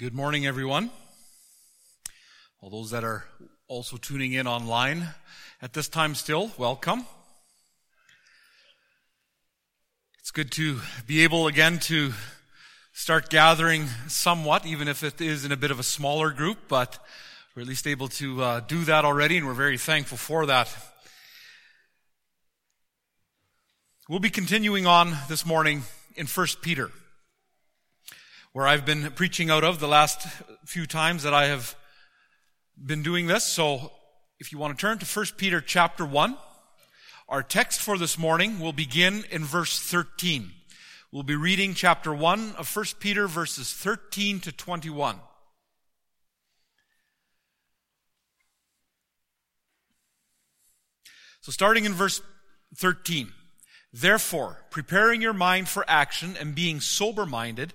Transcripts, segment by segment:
Good morning, everyone. All those that are also tuning in online at this time still, welcome. It's good to be able again to start gathering somewhat, even if it is in a bit of a smaller group, but we're at least able to uh, do that already, and we're very thankful for that. We'll be continuing on this morning in 1 Peter where I've been preaching out of the last few times that I have been doing this. So if you want to turn to 1 Peter chapter 1, our text for this morning will begin in verse 13. We'll be reading chapter 1 of 1 Peter verses 13 to 21. So starting in verse 13. Therefore, preparing your mind for action and being sober minded,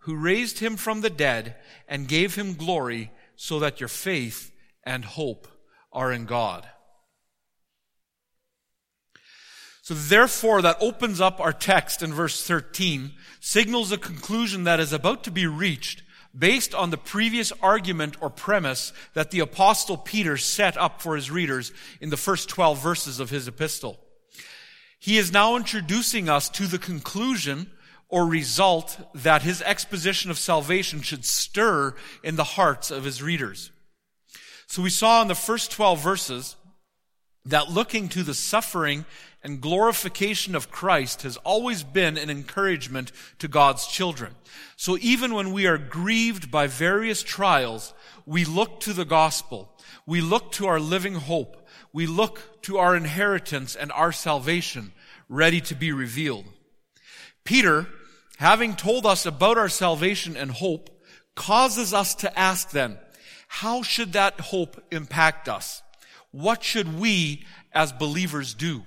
who raised him from the dead and gave him glory so that your faith and hope are in God. So therefore, that opens up our text in verse 13, signals a conclusion that is about to be reached based on the previous argument or premise that the apostle Peter set up for his readers in the first 12 verses of his epistle. He is now introducing us to the conclusion or result that his exposition of salvation should stir in the hearts of his readers. So we saw in the first 12 verses that looking to the suffering and glorification of Christ has always been an encouragement to God's children. So even when we are grieved by various trials, we look to the gospel. We look to our living hope. We look to our inheritance and our salvation ready to be revealed. Peter having told us about our salvation and hope, causes us to ask then, how should that hope impact us? What should we as believers do?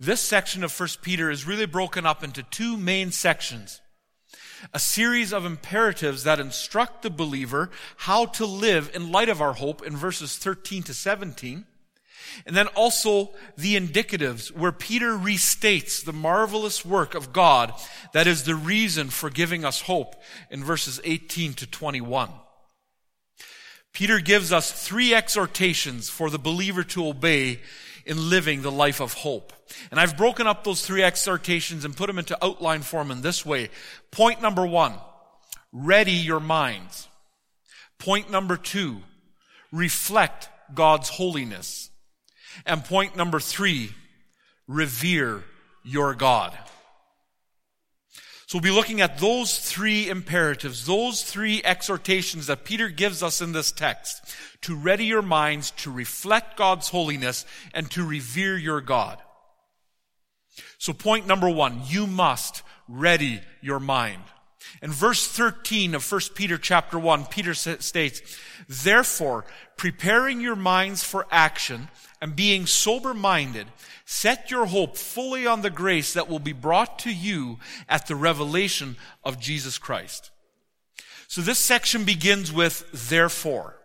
This section of 1 Peter is really broken up into two main sections. A series of imperatives that instruct the believer how to live in light of our hope in verses 13 to 17. And then also the indicatives where Peter restates the marvelous work of God that is the reason for giving us hope in verses 18 to 21. Peter gives us three exhortations for the believer to obey in living the life of hope. And I've broken up those three exhortations and put them into outline form in this way. Point number one, ready your minds. Point number two, reflect God's holiness. And point number three, revere your God. So we'll be looking at those three imperatives, those three exhortations that Peter gives us in this text to ready your minds to reflect God's holiness and to revere your God. So point number one, you must ready your mind. In verse 13 of 1 Peter chapter 1, Peter states, Therefore, preparing your minds for action and being sober minded, set your hope fully on the grace that will be brought to you at the revelation of Jesus Christ. So this section begins with therefore,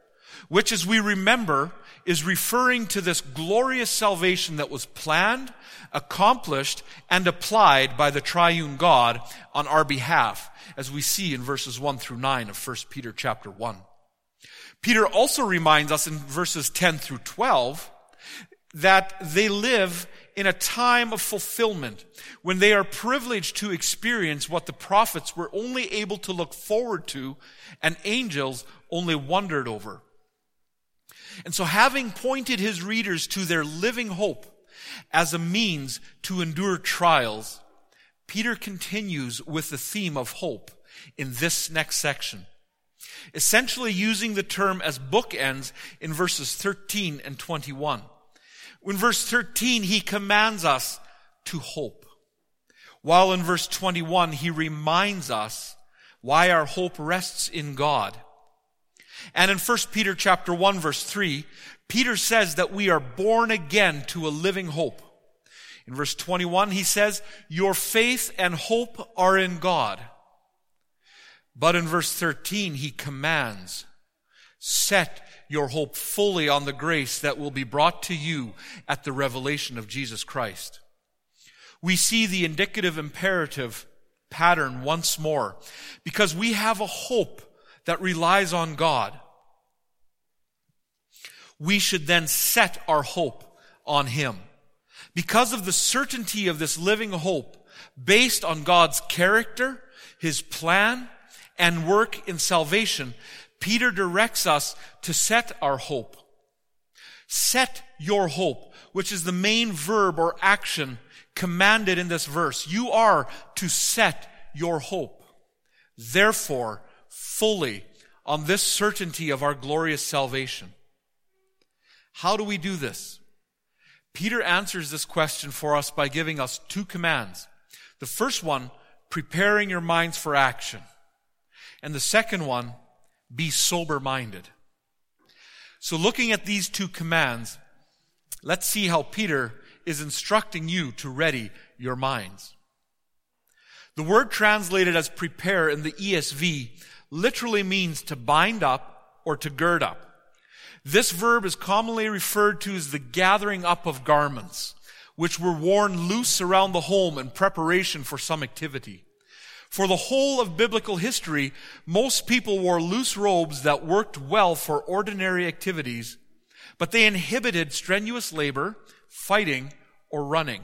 which as we remember is referring to this glorious salvation that was planned, accomplished, and applied by the triune God on our behalf, as we see in verses 1 through 9 of 1 Peter chapter 1. Peter also reminds us in verses 10 through 12 that they live in a time of fulfillment when they are privileged to experience what the prophets were only able to look forward to and angels only wondered over. And so having pointed his readers to their living hope as a means to endure trials, Peter continues with the theme of hope in this next section, essentially using the term as bookends in verses 13 and 21. In verse 13, he commands us to hope, while in verse 21, he reminds us why our hope rests in God. And in 1 Peter chapter 1 verse 3, Peter says that we are born again to a living hope. In verse 21, he says, your faith and hope are in God. But in verse 13, he commands, set your hope fully on the grace that will be brought to you at the revelation of Jesus Christ. We see the indicative imperative pattern once more because we have a hope that relies on God. We should then set our hope on Him. Because of the certainty of this living hope based on God's character, His plan, and work in salvation, Peter directs us to set our hope. Set your hope, which is the main verb or action commanded in this verse. You are to set your hope. Therefore, fully on this certainty of our glorious salvation. How do we do this? Peter answers this question for us by giving us two commands. The first one, preparing your minds for action. And the second one, be sober minded. So looking at these two commands, let's see how Peter is instructing you to ready your minds. The word translated as prepare in the ESV literally means to bind up or to gird up. This verb is commonly referred to as the gathering up of garments, which were worn loose around the home in preparation for some activity. For the whole of biblical history, most people wore loose robes that worked well for ordinary activities, but they inhibited strenuous labor, fighting, or running.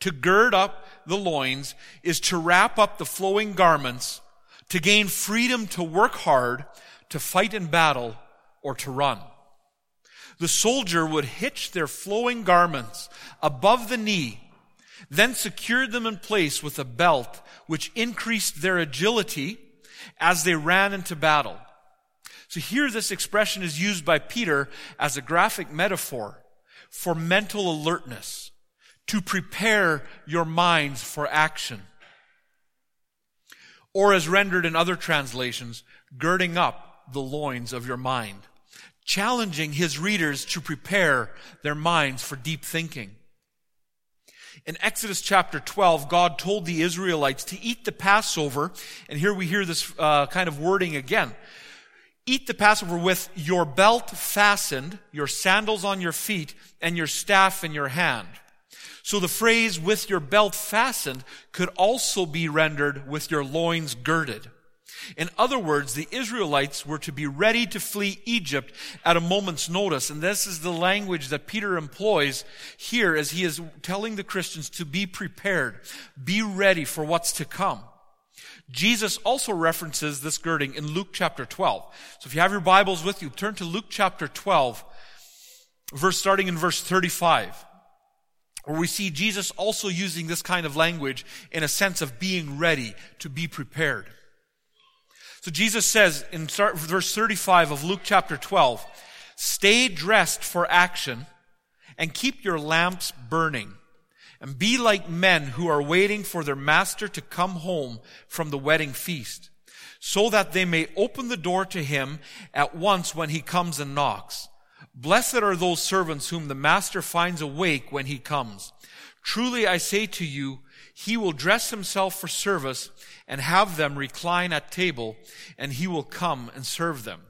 To gird up the loins is to wrap up the flowing garments, to gain freedom to work hard, to fight in battle, or to run. The soldier would hitch their flowing garments above the knee, then secured them in place with a belt which increased their agility as they ran into battle. So here this expression is used by Peter as a graphic metaphor for mental alertness, to prepare your minds for action. Or as rendered in other translations, girding up the loins of your mind challenging his readers to prepare their minds for deep thinking. In Exodus chapter 12, God told the Israelites to eat the Passover, and here we hear this uh, kind of wording again. Eat the Passover with your belt fastened, your sandals on your feet, and your staff in your hand. So the phrase with your belt fastened could also be rendered with your loins girded. In other words, the Israelites were to be ready to flee Egypt at a moment's notice. And this is the language that Peter employs here as he is telling the Christians to be prepared, be ready for what's to come. Jesus also references this girding in Luke chapter 12. So if you have your Bibles with you, turn to Luke chapter 12, verse starting in verse 35 where we see Jesus also using this kind of language in a sense of being ready to be prepared. So Jesus says in verse 35 of Luke chapter 12, stay dressed for action and keep your lamps burning and be like men who are waiting for their master to come home from the wedding feast so that they may open the door to him at once when he comes and knocks. Blessed are those servants whom the master finds awake when he comes. Truly I say to you, he will dress himself for service and have them recline at table, and he will come and serve them.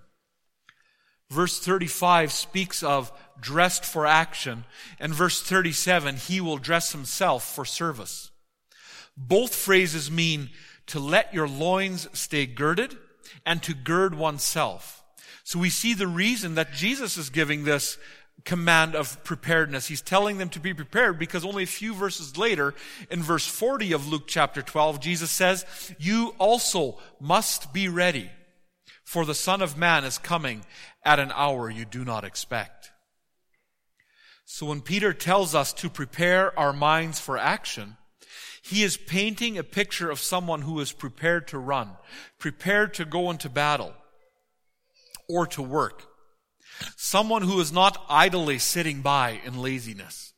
Verse 35 speaks of dressed for action, and verse 37, he will dress himself for service. Both phrases mean to let your loins stay girded and to gird oneself. So we see the reason that Jesus is giving this command of preparedness. He's telling them to be prepared because only a few verses later, in verse 40 of Luke chapter 12, Jesus says, You also must be ready, for the Son of Man is coming at an hour you do not expect. So when Peter tells us to prepare our minds for action, he is painting a picture of someone who is prepared to run, prepared to go into battle, or to work. Someone who is not idly sitting by in laziness.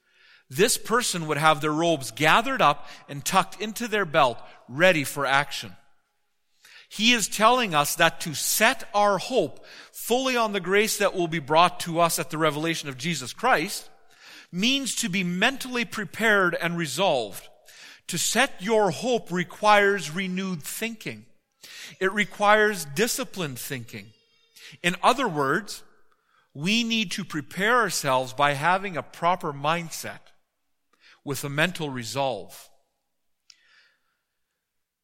This person would have their robes gathered up and tucked into their belt, ready for action. He is telling us that to set our hope fully on the grace that will be brought to us at the revelation of Jesus Christ means to be mentally prepared and resolved. To set your hope requires renewed thinking. It requires disciplined thinking. In other words, we need to prepare ourselves by having a proper mindset with a mental resolve.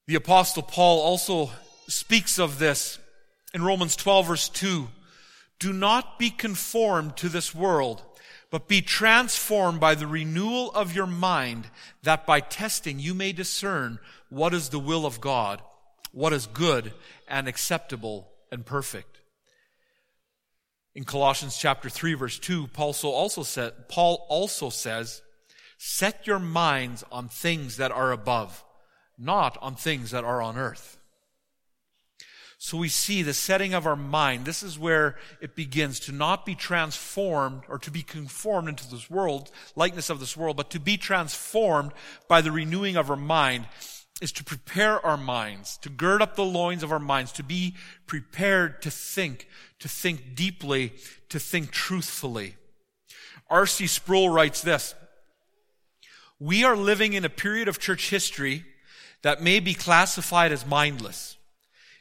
The apostle Paul also speaks of this in Romans 12 verse 2. Do not be conformed to this world, but be transformed by the renewal of your mind, that by testing you may discern what is the will of God, what is good and acceptable and perfect. In Colossians chapter 3 verse 2, Paul also, said, Paul also says, set your minds on things that are above, not on things that are on earth. So we see the setting of our mind. This is where it begins to not be transformed or to be conformed into this world, likeness of this world, but to be transformed by the renewing of our mind is to prepare our minds, to gird up the loins of our minds, to be prepared to think, to think deeply, to think truthfully. R.C. Sproul writes this, We are living in a period of church history that may be classified as mindless.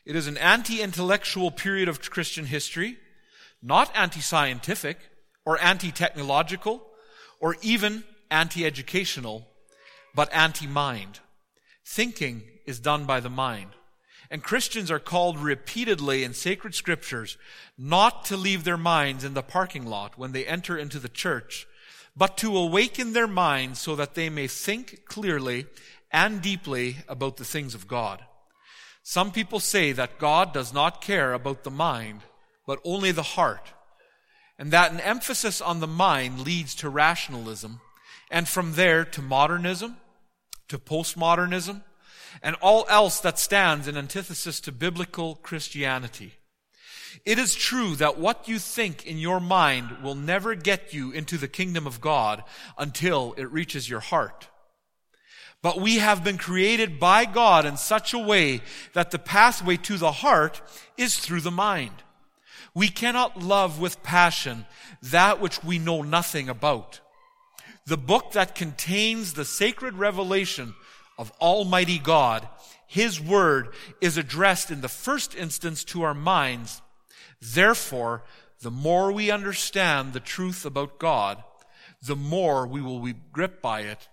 It is an anti-intellectual period of Christian history, not anti-scientific or anti-technological or even anti-educational, but anti-mind. Thinking is done by the mind. And Christians are called repeatedly in sacred scriptures not to leave their minds in the parking lot when they enter into the church, but to awaken their minds so that they may think clearly and deeply about the things of God. Some people say that God does not care about the mind, but only the heart, and that an emphasis on the mind leads to rationalism, and from there to modernism, to postmodernism, and all else that stands in antithesis to biblical Christianity. It is true that what you think in your mind will never get you into the kingdom of God until it reaches your heart. But we have been created by God in such a way that the pathway to the heart is through the mind. We cannot love with passion that which we know nothing about. The book that contains the sacred revelation of Almighty God, His Word, is addressed in the first instance to our minds. Therefore, the more we understand the truth about God, the more we will be gripped by it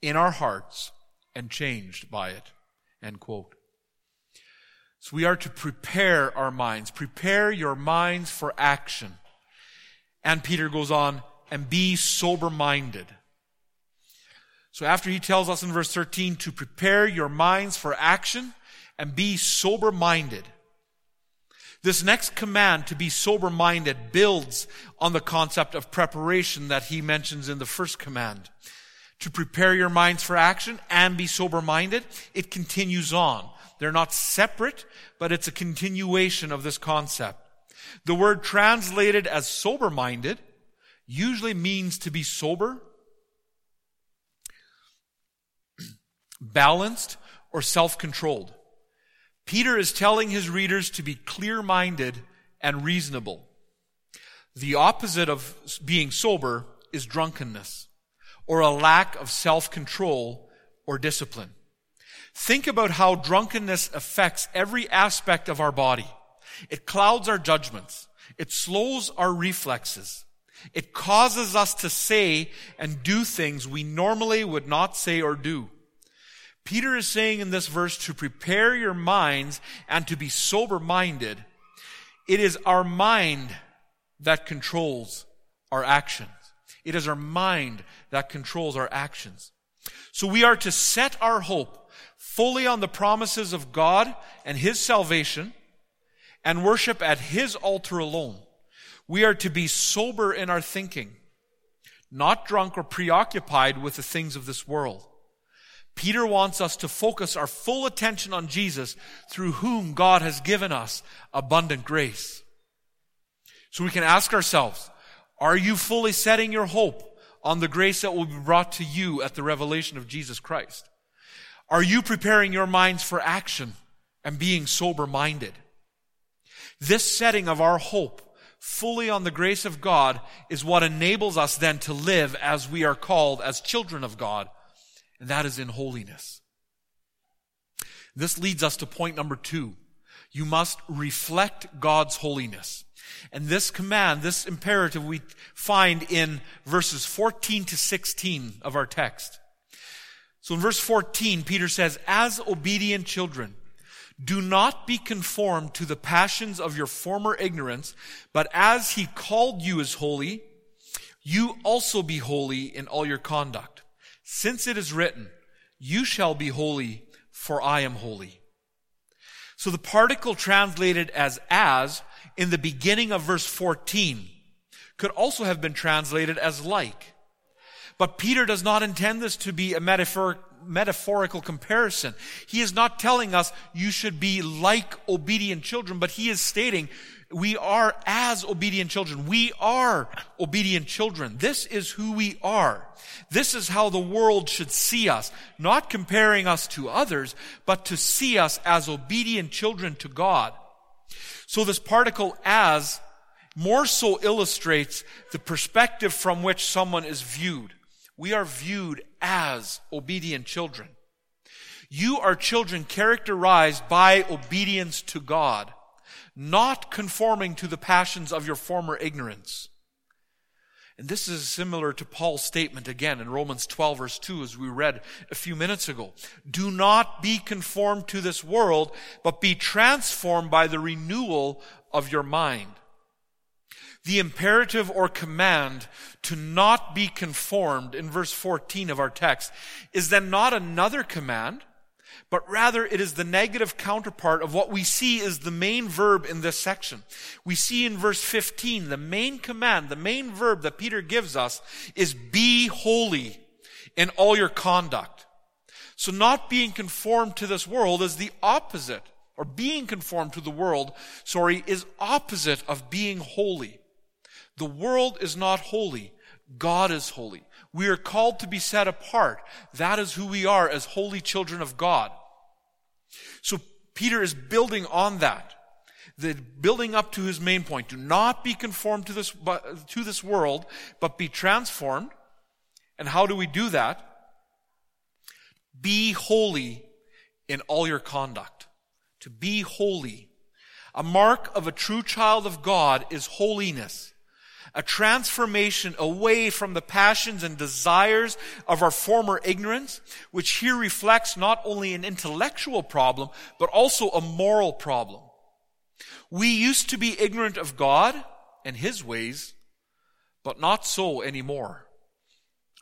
in our hearts and changed by it. End quote. So we are to prepare our minds. Prepare your minds for action. And Peter goes on, and be sober minded. So after he tells us in verse 13 to prepare your minds for action and be sober minded, this next command to be sober minded builds on the concept of preparation that he mentions in the first command to prepare your minds for action and be sober minded, it continues on. They're not separate, but it's a continuation of this concept. The word translated as sober minded usually means to be sober, balanced, or self controlled. Peter is telling his readers to be clear minded and reasonable. The opposite of being sober is drunkenness or a lack of self-control or discipline. Think about how drunkenness affects every aspect of our body. It clouds our judgments. It slows our reflexes. It causes us to say and do things we normally would not say or do. Peter is saying in this verse to prepare your minds and to be sober minded. It is our mind that controls our actions. It is our mind that controls our actions. So we are to set our hope fully on the promises of God and His salvation and worship at His altar alone. We are to be sober in our thinking, not drunk or preoccupied with the things of this world. Peter wants us to focus our full attention on Jesus through whom God has given us abundant grace. So we can ask ourselves, are you fully setting your hope on the grace that will be brought to you at the revelation of Jesus Christ? Are you preparing your minds for action and being sober minded? This setting of our hope fully on the grace of God is what enables us then to live as we are called as children of God, and that is in holiness. This leads us to point number two. You must reflect God's holiness. And this command, this imperative we find in verses 14 to 16 of our text. So in verse 14, Peter says, as obedient children, do not be conformed to the passions of your former ignorance, but as he called you as holy, you also be holy in all your conduct. Since it is written, you shall be holy, for I am holy. So the particle translated as as in the beginning of verse 14 could also have been translated as like. But Peter does not intend this to be a metaphor, metaphorical comparison. He is not telling us you should be like obedient children, but he is stating we are as obedient children. We are obedient children. This is who we are. This is how the world should see us, not comparing us to others, but to see us as obedient children to God. So this particle as more so illustrates the perspective from which someone is viewed. We are viewed as obedient children. You are children characterized by obedience to God, not conforming to the passions of your former ignorance. And this is similar to Paul's statement again in Romans 12 verse 2 as we read a few minutes ago. Do not be conformed to this world, but be transformed by the renewal of your mind. The imperative or command to not be conformed in verse 14 of our text is then not another command, but rather it is the negative counterpart of what we see is the main verb in this section. We see in verse 15, the main command, the main verb that Peter gives us is be holy in all your conduct. So not being conformed to this world is the opposite, or being conformed to the world, sorry, is opposite of being holy. The world is not holy. God is holy. We are called to be set apart. That is who we are as holy children of God. So Peter is building on that. The building up to his main point. Do not be conformed to this, to this world, but be transformed. And how do we do that? Be holy in all your conduct. To be holy. A mark of a true child of God is holiness a transformation away from the passions and desires of our former ignorance, which here reflects not only an intellectual problem, but also a moral problem. We used to be ignorant of God and His ways, but not so anymore.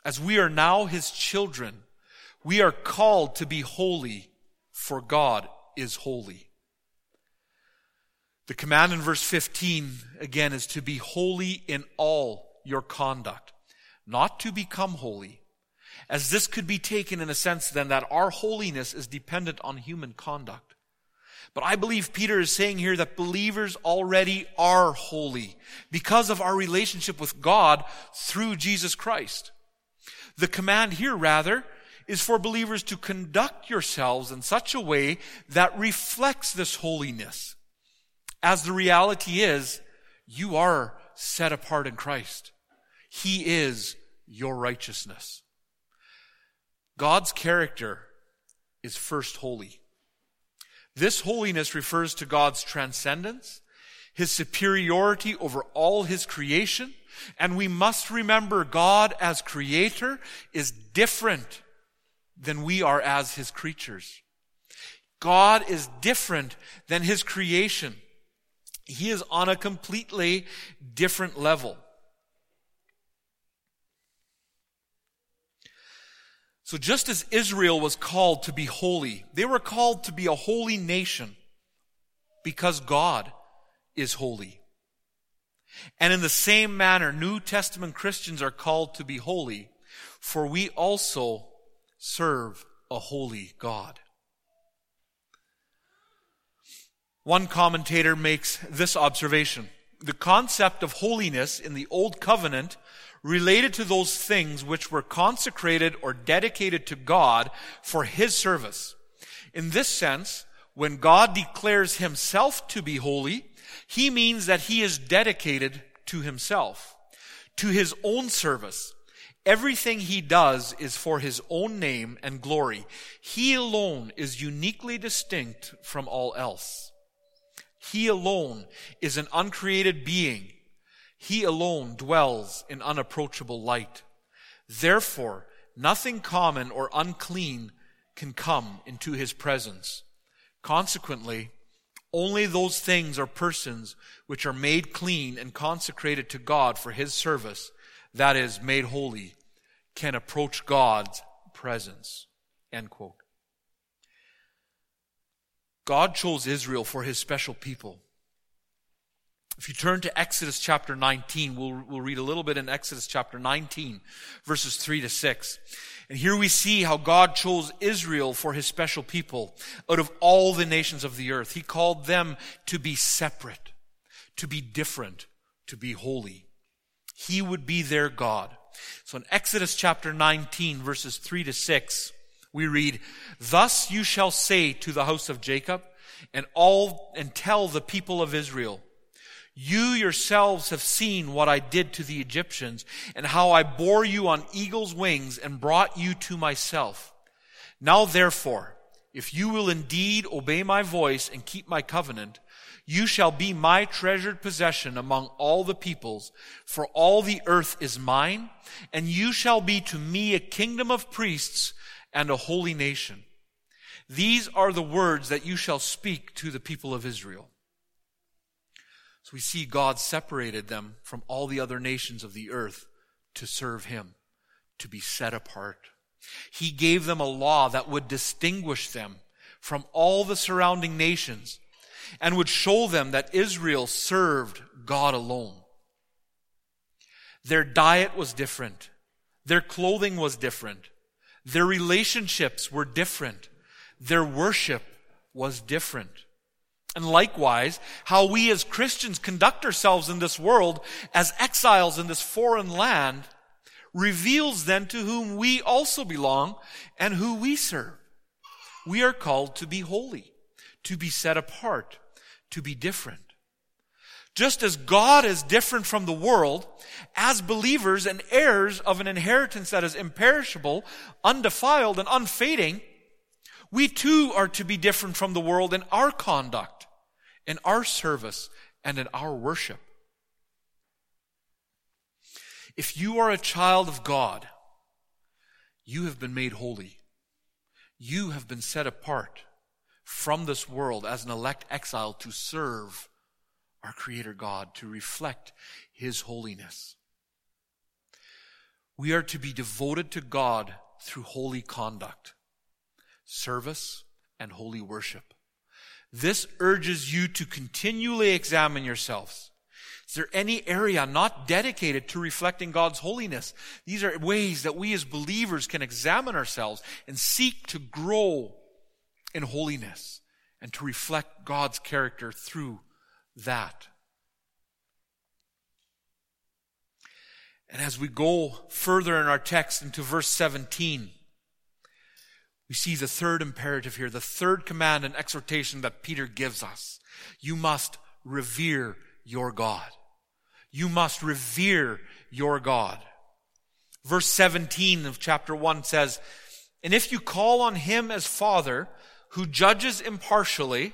As we are now His children, we are called to be holy, for God is holy. The command in verse 15, again, is to be holy in all your conduct, not to become holy. As this could be taken in a sense then that our holiness is dependent on human conduct. But I believe Peter is saying here that believers already are holy because of our relationship with God through Jesus Christ. The command here, rather, is for believers to conduct yourselves in such a way that reflects this holiness as the reality is, you are set apart in Christ. He is your righteousness. God's character is first holy. This holiness refers to God's transcendence, His superiority over all His creation, and we must remember God as creator is different than we are as His creatures. God is different than His creation. He is on a completely different level. So, just as Israel was called to be holy, they were called to be a holy nation because God is holy. And in the same manner, New Testament Christians are called to be holy, for we also serve a holy God. One commentator makes this observation. The concept of holiness in the Old Covenant related to those things which were consecrated or dedicated to God for His service. In this sense, when God declares Himself to be holy, He means that He is dedicated to Himself, to His own service. Everything He does is for His own name and glory. He alone is uniquely distinct from all else. He alone is an uncreated being he alone dwells in unapproachable light. Therefore, nothing common or unclean can come into his presence. Consequently, only those things or persons which are made clean and consecrated to God for his service, that is, made holy, can approach God's presence. End quote. God chose Israel for his special people. If you turn to Exodus chapter 19, we'll, we'll read a little bit in Exodus chapter 19, verses 3 to 6. And here we see how God chose Israel for his special people out of all the nations of the earth. He called them to be separate, to be different, to be holy. He would be their God. So in Exodus chapter 19, verses 3 to 6, we read, Thus you shall say to the house of Jacob and all, and tell the people of Israel, you yourselves have seen what I did to the Egyptians and how I bore you on eagle's wings and brought you to myself. Now therefore, if you will indeed obey my voice and keep my covenant, you shall be my treasured possession among all the peoples, for all the earth is mine, and you shall be to me a kingdom of priests and a holy nation. These are the words that you shall speak to the people of Israel. So we see God separated them from all the other nations of the earth to serve Him, to be set apart. He gave them a law that would distinguish them from all the surrounding nations and would show them that Israel served God alone. Their diet was different. Their clothing was different. Their relationships were different. Their worship was different. And likewise, how we as Christians conduct ourselves in this world as exiles in this foreign land reveals then to whom we also belong and who we serve. We are called to be holy, to be set apart, to be different. Just as God is different from the world, as believers and heirs of an inheritance that is imperishable, undefiled, and unfading, we too are to be different from the world in our conduct in our service and in our worship. If you are a child of God, you have been made holy. You have been set apart from this world as an elect exile to serve our Creator God, to reflect His holiness. We are to be devoted to God through holy conduct, service, and holy worship. This urges you to continually examine yourselves. Is there any area not dedicated to reflecting God's holiness? These are ways that we as believers can examine ourselves and seek to grow in holiness and to reflect God's character through that. And as we go further in our text into verse 17, we see the third imperative here, the third command and exhortation that Peter gives us. You must revere your God. You must revere your God. Verse 17 of chapter 1 says, And if you call on him as Father, who judges impartially,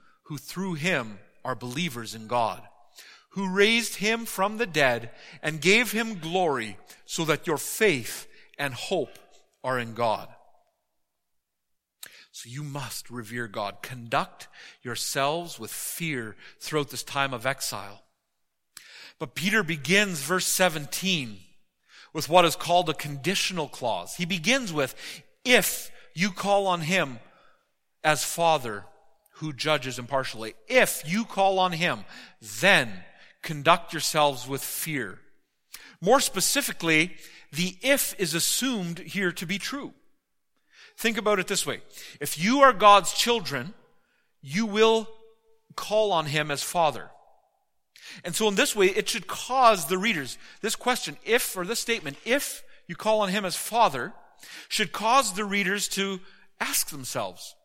who through him are believers in God, who raised him from the dead and gave him glory so that your faith and hope are in God. So you must revere God. Conduct yourselves with fear throughout this time of exile. But Peter begins verse 17 with what is called a conditional clause. He begins with, if you call on him as Father who judges impartially, if you call on him, then conduct yourselves with fear. More specifically, the if is assumed here to be true. Think about it this way. If you are God's children, you will call on him as Father. And so in this way, it should cause the readers, this question, if, or this statement, if you call on him as Father, should cause the readers to ask themselves,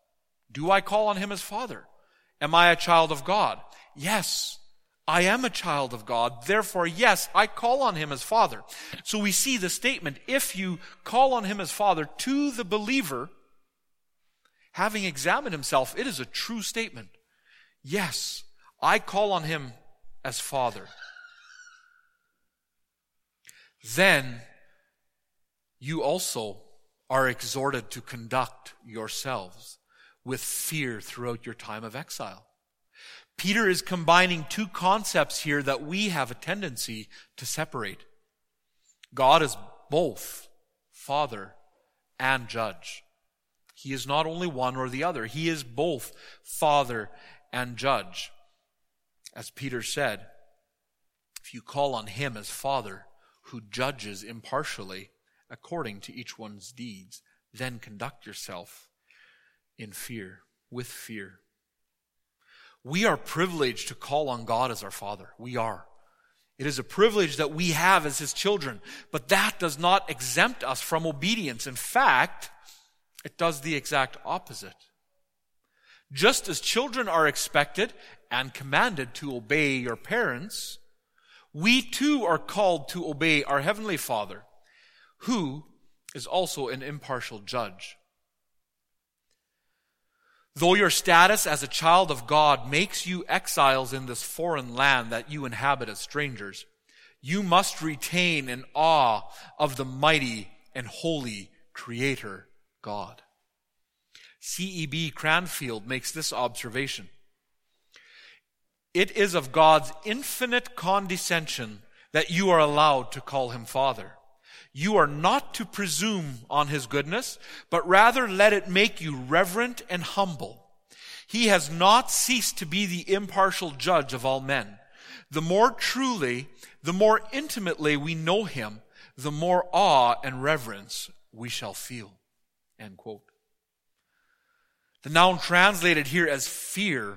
do I call on him as Father? Am I a child of God? Yes, I am a child of God. Therefore, yes, I call on him as Father. So we see the statement, if you call on him as Father to the believer, having examined himself, it is a true statement. Yes, I call on him as Father. Then you also are exhorted to conduct yourselves with fear throughout your time of exile. Peter is combining two concepts here that we have a tendency to separate. God is both Father and Judge. He is not only one or the other. He is both Father and Judge. As Peter said, if you call on him as Father, who judges impartially according to each one's deeds, then conduct yourself in fear, with fear. We are privileged to call on God as our Father. We are. It is a privilege that we have as His children, but that does not exempt us from obedience. In fact, it does the exact opposite. Just as children are expected and commanded to obey your parents, we too are called to obey our Heavenly Father, who is also an impartial judge. Though your status as a child of God makes you exiles in this foreign land that you inhabit as strangers, you must retain an awe of the mighty and holy Creator God. C.E.B. Cranfield makes this observation. It is of God's infinite condescension that you are allowed to call him Father. You are not to presume on his goodness, but rather let it make you reverent and humble. He has not ceased to be the impartial judge of all men. The more truly, the more intimately we know him, the more awe and reverence we shall feel. End quote. The noun translated here as fear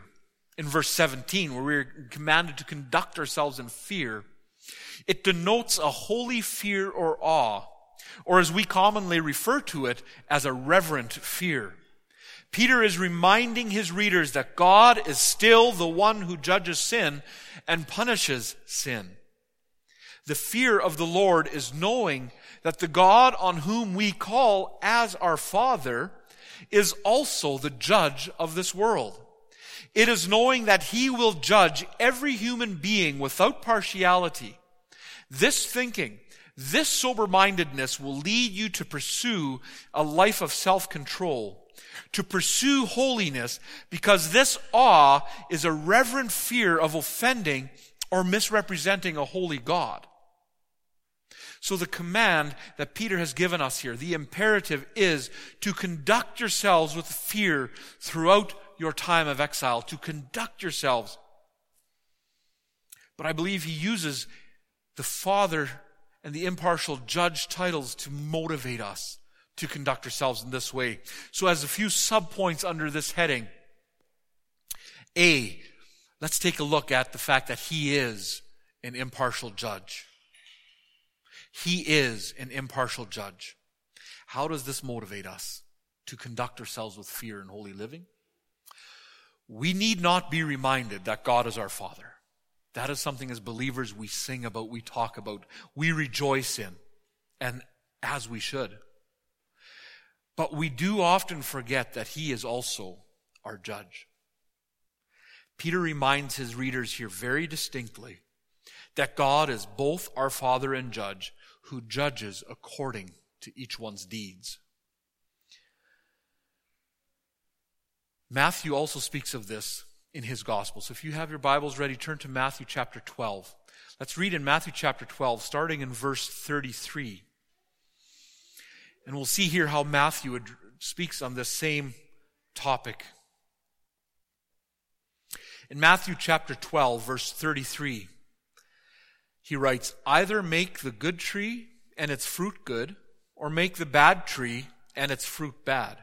in verse 17, where we're commanded to conduct ourselves in fear, it denotes a holy fear or awe, or as we commonly refer to it, as a reverent fear. Peter is reminding his readers that God is still the one who judges sin and punishes sin. The fear of the Lord is knowing that the God on whom we call as our Father is also the judge of this world. It is knowing that He will judge every human being without partiality. This thinking, this sober mindedness will lead you to pursue a life of self control, to pursue holiness, because this awe is a reverent fear of offending or misrepresenting a holy God. So the command that Peter has given us here, the imperative is to conduct yourselves with fear throughout your time of exile, to conduct yourselves. But I believe he uses the Father and the impartial judge titles to motivate us to conduct ourselves in this way. So, as a few subpoints under this heading, A, let's take a look at the fact that he is an impartial judge. He is an impartial judge. How does this motivate us to conduct ourselves with fear and holy living? We need not be reminded that God is our Father. That is something as believers we sing about, we talk about, we rejoice in, and as we should. But we do often forget that he is also our judge. Peter reminds his readers here very distinctly that God is both our Father and Judge who judges according to each one's deeds. Matthew also speaks of this in his gospel. So if you have your Bibles ready, turn to Matthew chapter 12. Let's read in Matthew chapter 12, starting in verse 33. And we'll see here how Matthew speaks on this same topic. In Matthew chapter 12, verse 33, he writes, Either make the good tree and its fruit good, or make the bad tree and its fruit bad.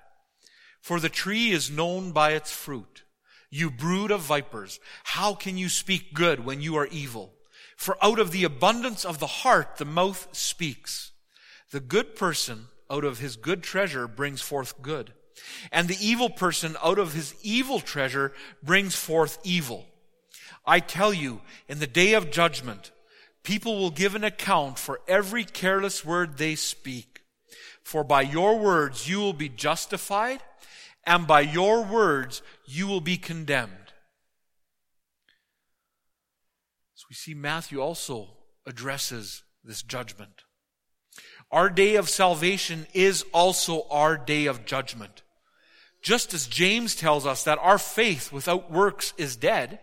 For the tree is known by its fruit. You brood of vipers, how can you speak good when you are evil? For out of the abundance of the heart the mouth speaks. The good person out of his good treasure brings forth good. And the evil person out of his evil treasure brings forth evil. I tell you, in the day of judgment, people will give an account for every careless word they speak. For by your words you will be justified, and by your words you will be condemned. So we see Matthew also addresses this judgment. Our day of salvation is also our day of judgment. Just as James tells us that our faith without works is dead,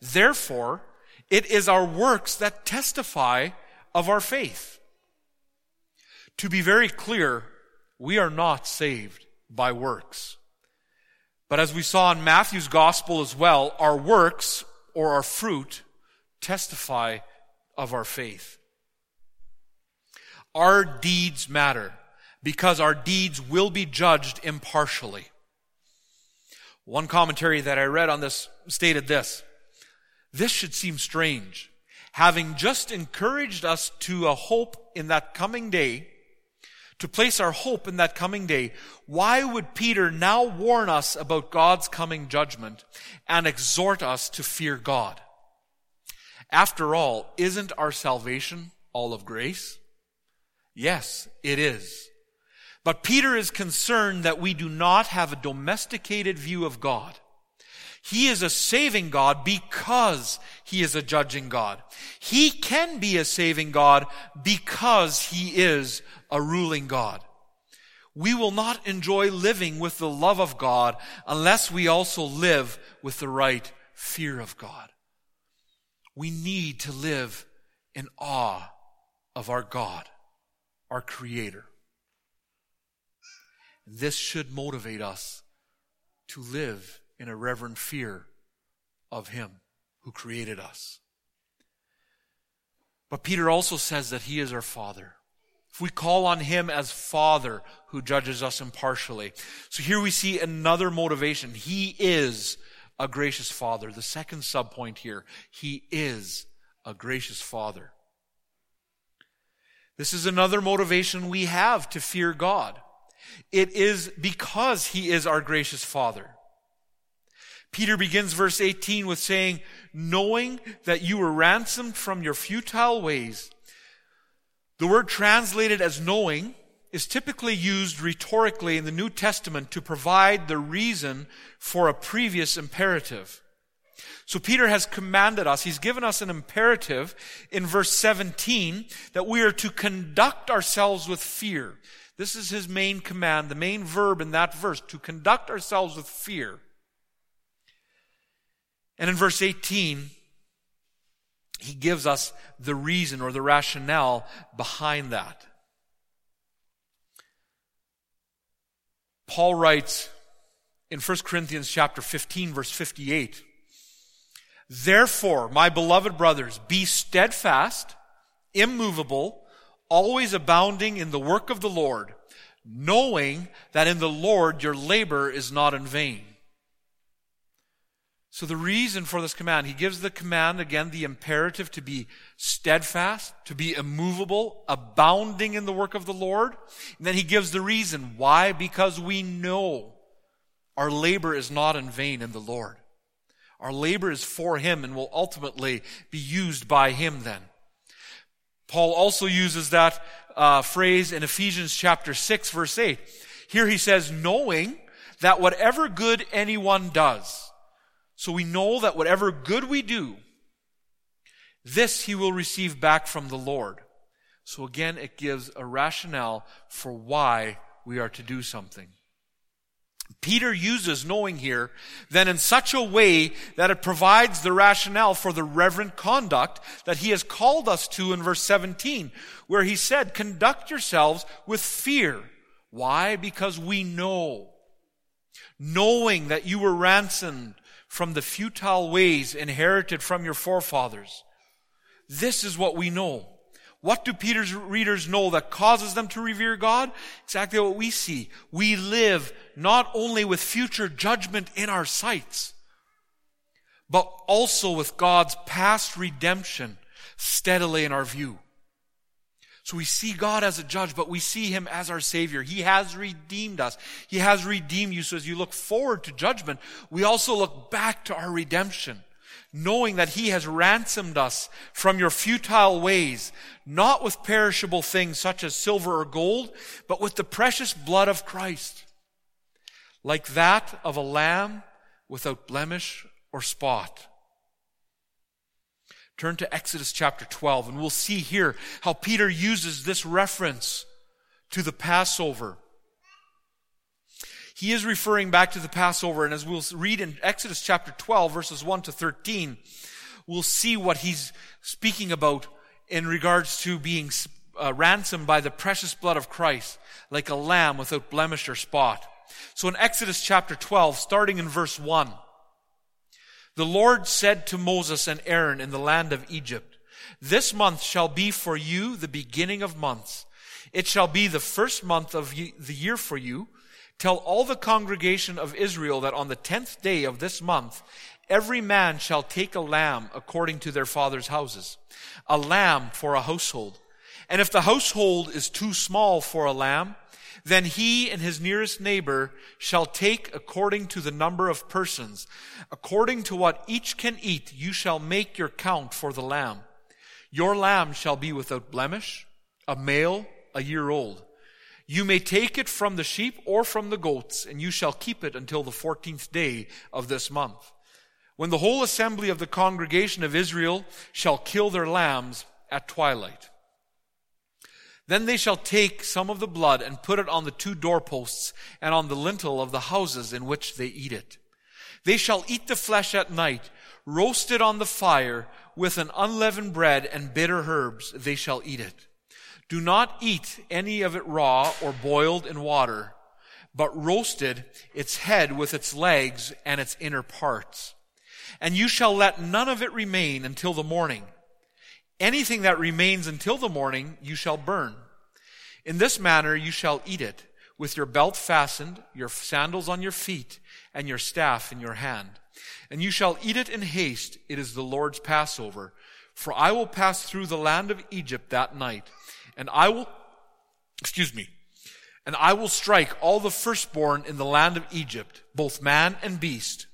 therefore, it is our works that testify of our faith. To be very clear, we are not saved by works. But as we saw in Matthew's gospel as well, our works or our fruit testify of our faith. Our deeds matter because our deeds will be judged impartially. One commentary that I read on this stated this. This should seem strange. Having just encouraged us to a hope in that coming day, to place our hope in that coming day, why would Peter now warn us about God's coming judgment and exhort us to fear God? After all, isn't our salvation all of grace? Yes, it is. But Peter is concerned that we do not have a domesticated view of God. He is a saving God because he is a judging God. He can be a saving God because he is a ruling God. We will not enjoy living with the love of God unless we also live with the right fear of God. We need to live in awe of our God our Creator. This should motivate us to live in a reverent fear of Him who created us. But Peter also says that He is our Father. If we call on Him as Father who judges us impartially. So here we see another motivation. He is a gracious Father. The second subpoint here. He is a gracious Father. This is another motivation we have to fear God. It is because He is our gracious Father. Peter begins verse 18 with saying, knowing that you were ransomed from your futile ways. The word translated as knowing is typically used rhetorically in the New Testament to provide the reason for a previous imperative. So Peter has commanded us, he's given us an imperative in verse 17 that we are to conduct ourselves with fear. This is his main command, the main verb in that verse, to conduct ourselves with fear. And in verse 18, he gives us the reason or the rationale behind that. Paul writes in 1 Corinthians chapter 15 verse 58, Therefore, my beloved brothers, be steadfast, immovable, always abounding in the work of the Lord, knowing that in the Lord your labor is not in vain. So the reason for this command, he gives the command again, the imperative to be steadfast, to be immovable, abounding in the work of the Lord. And then he gives the reason. Why? Because we know our labor is not in vain in the Lord. Our labor is for Him and will ultimately be used by Him then. Paul also uses that uh, phrase in Ephesians chapter 6 verse 8. Here he says, knowing that whatever good anyone does, so we know that whatever good we do, this he will receive back from the Lord. So again, it gives a rationale for why we are to do something. Peter uses knowing here then in such a way that it provides the rationale for the reverent conduct that he has called us to in verse 17, where he said, conduct yourselves with fear. Why? Because we know. Knowing that you were ransomed from the futile ways inherited from your forefathers. This is what we know. What do Peter's readers know that causes them to revere God? Exactly what we see. We live not only with future judgment in our sights, but also with God's past redemption steadily in our view. So we see God as a judge, but we see Him as our Savior. He has redeemed us. He has redeemed you. So as you look forward to judgment, we also look back to our redemption knowing that he has ransomed us from your futile ways, not with perishable things such as silver or gold, but with the precious blood of Christ, like that of a lamb without blemish or spot. Turn to Exodus chapter 12, and we'll see here how Peter uses this reference to the Passover he is referring back to the Passover, and as we'll read in Exodus chapter 12, verses 1 to 13, we'll see what he's speaking about in regards to being uh, ransomed by the precious blood of Christ, like a lamb without blemish or spot. So in Exodus chapter 12, starting in verse 1, the Lord said to Moses and Aaron in the land of Egypt, This month shall be for you the beginning of months. It shall be the first month of the year for you. Tell all the congregation of Israel that on the tenth day of this month, every man shall take a lamb according to their father's houses, a lamb for a household. And if the household is too small for a lamb, then he and his nearest neighbor shall take according to the number of persons. According to what each can eat, you shall make your count for the lamb. Your lamb shall be without blemish, a male, a year old. You may take it from the sheep or from the goats, and you shall keep it until the fourteenth day of this month. When the whole assembly of the congregation of Israel shall kill their lambs at twilight. Then they shall take some of the blood and put it on the two doorposts and on the lintel of the houses in which they eat it. They shall eat the flesh at night, roasted on the fire with an unleavened bread and bitter herbs. They shall eat it. Do not eat any of it raw or boiled in water, but roasted its head with its legs and its inner parts. And you shall let none of it remain until the morning. Anything that remains until the morning you shall burn. In this manner you shall eat it, with your belt fastened, your sandals on your feet, and your staff in your hand. And you shall eat it in haste. It is the Lord's Passover. For I will pass through the land of Egypt that night and I will, excuse me, and I will strike all the firstborn in the land of Egypt, both man and beast,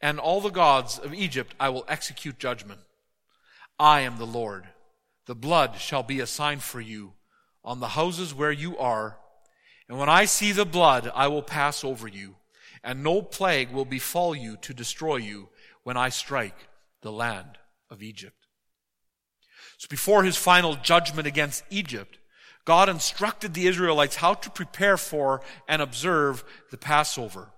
and all the gods of Egypt I will execute judgment. I am the Lord. The blood shall be a sign for you on the houses where you are. And when I see the blood, I will pass over you, and no plague will befall you to destroy you when I strike the land of Egypt. So before his final judgment against Egypt, God instructed the Israelites how to prepare for and observe the Passover,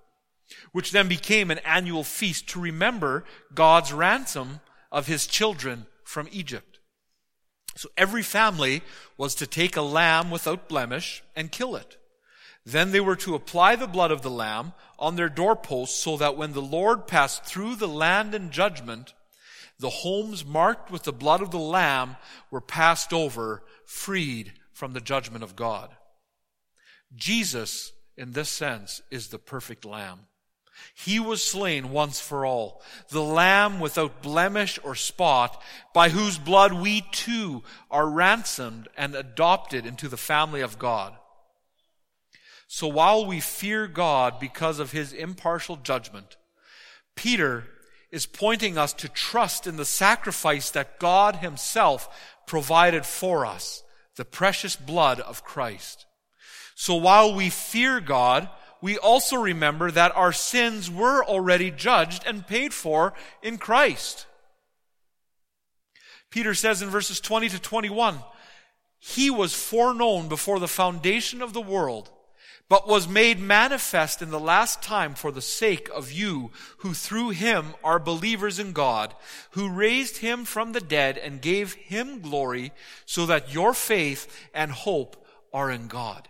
which then became an annual feast to remember God's ransom of his children from Egypt. So every family was to take a lamb without blemish and kill it. Then they were to apply the blood of the lamb on their doorposts so that when the Lord passed through the land in judgment, the homes marked with the blood of the Lamb were passed over, freed from the judgment of God. Jesus, in this sense, is the perfect Lamb. He was slain once for all, the Lamb without blemish or spot, by whose blood we too are ransomed and adopted into the family of God. So while we fear God because of his impartial judgment, Peter is pointing us to trust in the sacrifice that God himself provided for us, the precious blood of Christ. So while we fear God, we also remember that our sins were already judged and paid for in Christ. Peter says in verses 20 to 21, He was foreknown before the foundation of the world, but was made manifest in the last time for the sake of you, who through Him are believers in God, who raised Him from the dead and gave Him glory, so that your faith and hope are in God.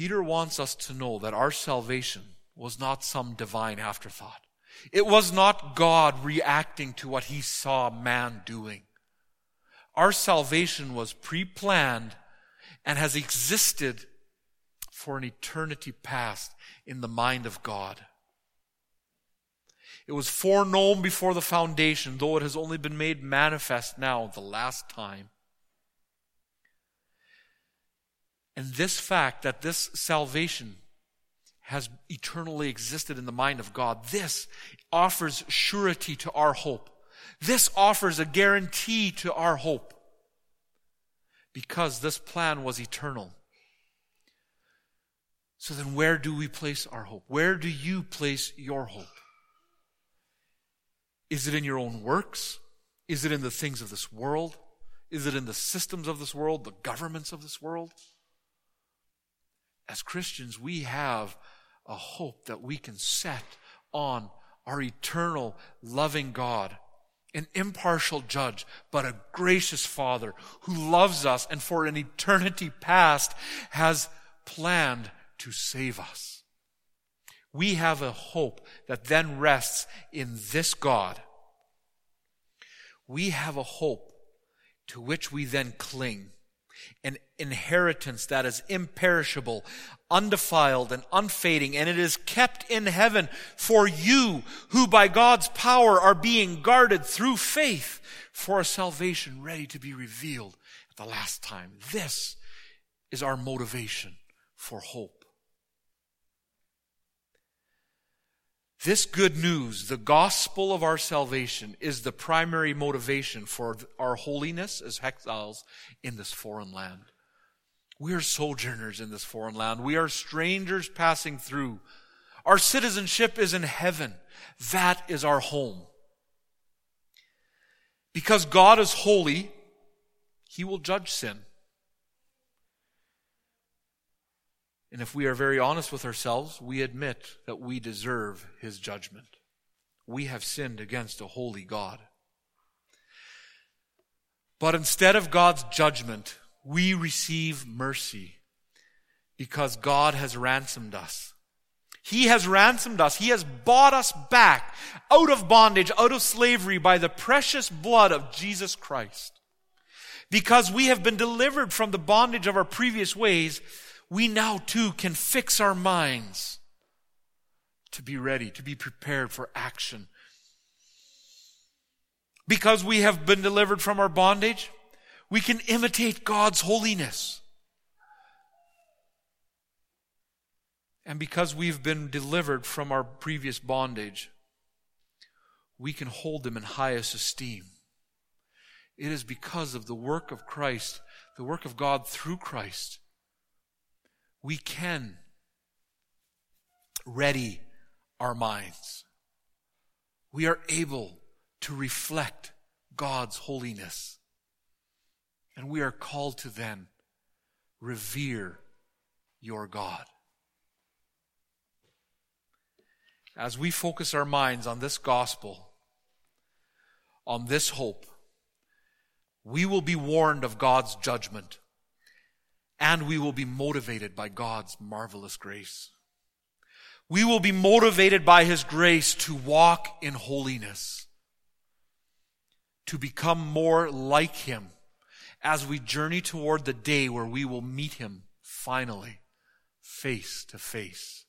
Peter wants us to know that our salvation was not some divine afterthought. It was not God reacting to what he saw man doing. Our salvation was pre-planned and has existed for an eternity past in the mind of God. It was foreknown before the foundation, though it has only been made manifest now, the last time. And this fact that this salvation has eternally existed in the mind of God. This offers surety to our hope. This offers a guarantee to our hope. Because this plan was eternal. So then where do we place our hope? Where do you place your hope? Is it in your own works? Is it in the things of this world? Is it in the systems of this world, the governments of this world? As Christians, we have a hope that we can set on our eternal, loving God, an impartial judge, but a gracious Father who loves us and for an eternity past has planned to save us. We have a hope that then rests in this God. We have a hope to which we then cling an inheritance that is imperishable, undefiled, and unfading, and it is kept in heaven for you who by God's power are being guarded through faith for a salvation ready to be revealed at the last time. This is our motivation for hope. This good news, the gospel of our salvation, is the primary motivation for our holiness as exiles in this foreign land. We are sojourners in this foreign land. We are strangers passing through. Our citizenship is in heaven. That is our home. Because God is holy, He will judge sin. And if we are very honest with ourselves, we admit that we deserve his judgment. We have sinned against a holy God. But instead of God's judgment, we receive mercy because God has ransomed us. He has ransomed us. He has bought us back out of bondage, out of slavery by the precious blood of Jesus Christ. Because we have been delivered from the bondage of our previous ways, we now too can fix our minds to be ready, to be prepared for action. Because we have been delivered from our bondage, we can imitate God's holiness. And because we've been delivered from our previous bondage, we can hold them in highest esteem. It is because of the work of Christ, the work of God through Christ, we can ready our minds. We are able to reflect God's holiness. And we are called to then revere your God. As we focus our minds on this gospel, on this hope, we will be warned of God's judgment and we will be motivated by God's marvelous grace. We will be motivated by His grace to walk in holiness, to become more like Him as we journey toward the day where we will meet Him finally, face to face,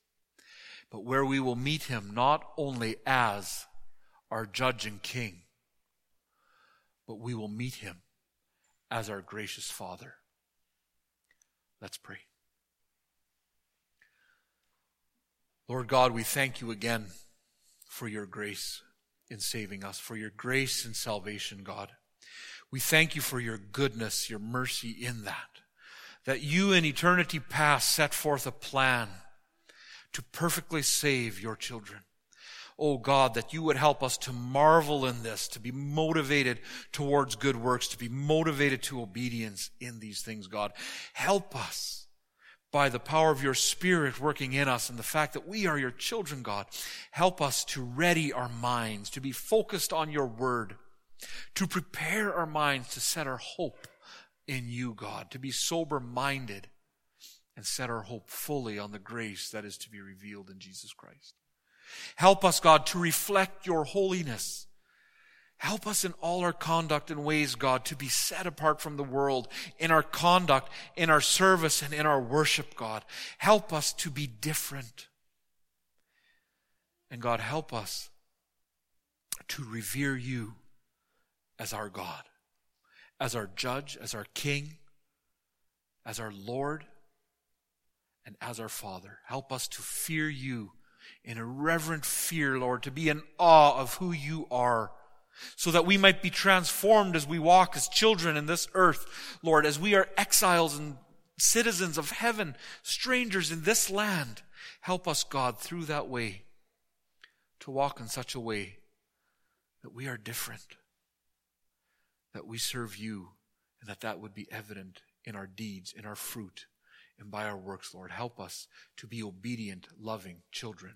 but where we will meet Him not only as our judge and king, but we will meet Him as our gracious Father. Let's pray. Lord God, we thank you again for your grace in saving us, for your grace in salvation, God. We thank you for your goodness, your mercy in that. That you in eternity past set forth a plan to perfectly save your children. Oh God, that you would help us to marvel in this, to be motivated towards good works, to be motivated to obedience in these things, God. Help us by the power of your Spirit working in us and the fact that we are your children, God. Help us to ready our minds, to be focused on your word, to prepare our minds to set our hope in you, God, to be sober minded and set our hope fully on the grace that is to be revealed in Jesus Christ. Help us, God, to reflect your holiness. Help us in all our conduct and ways, God, to be set apart from the world in our conduct, in our service, and in our worship, God. Help us to be different. And God, help us to revere you as our God, as our judge, as our king, as our Lord, and as our Father. Help us to fear you in a reverent fear, Lord, to be in awe of who you are, so that we might be transformed as we walk as children in this earth, Lord, as we are exiles and citizens of heaven, strangers in this land. Help us, God, through that way to walk in such a way that we are different, that we serve you, and that that would be evident in our deeds, in our fruit, and by our works, Lord. Help us to be obedient, loving children.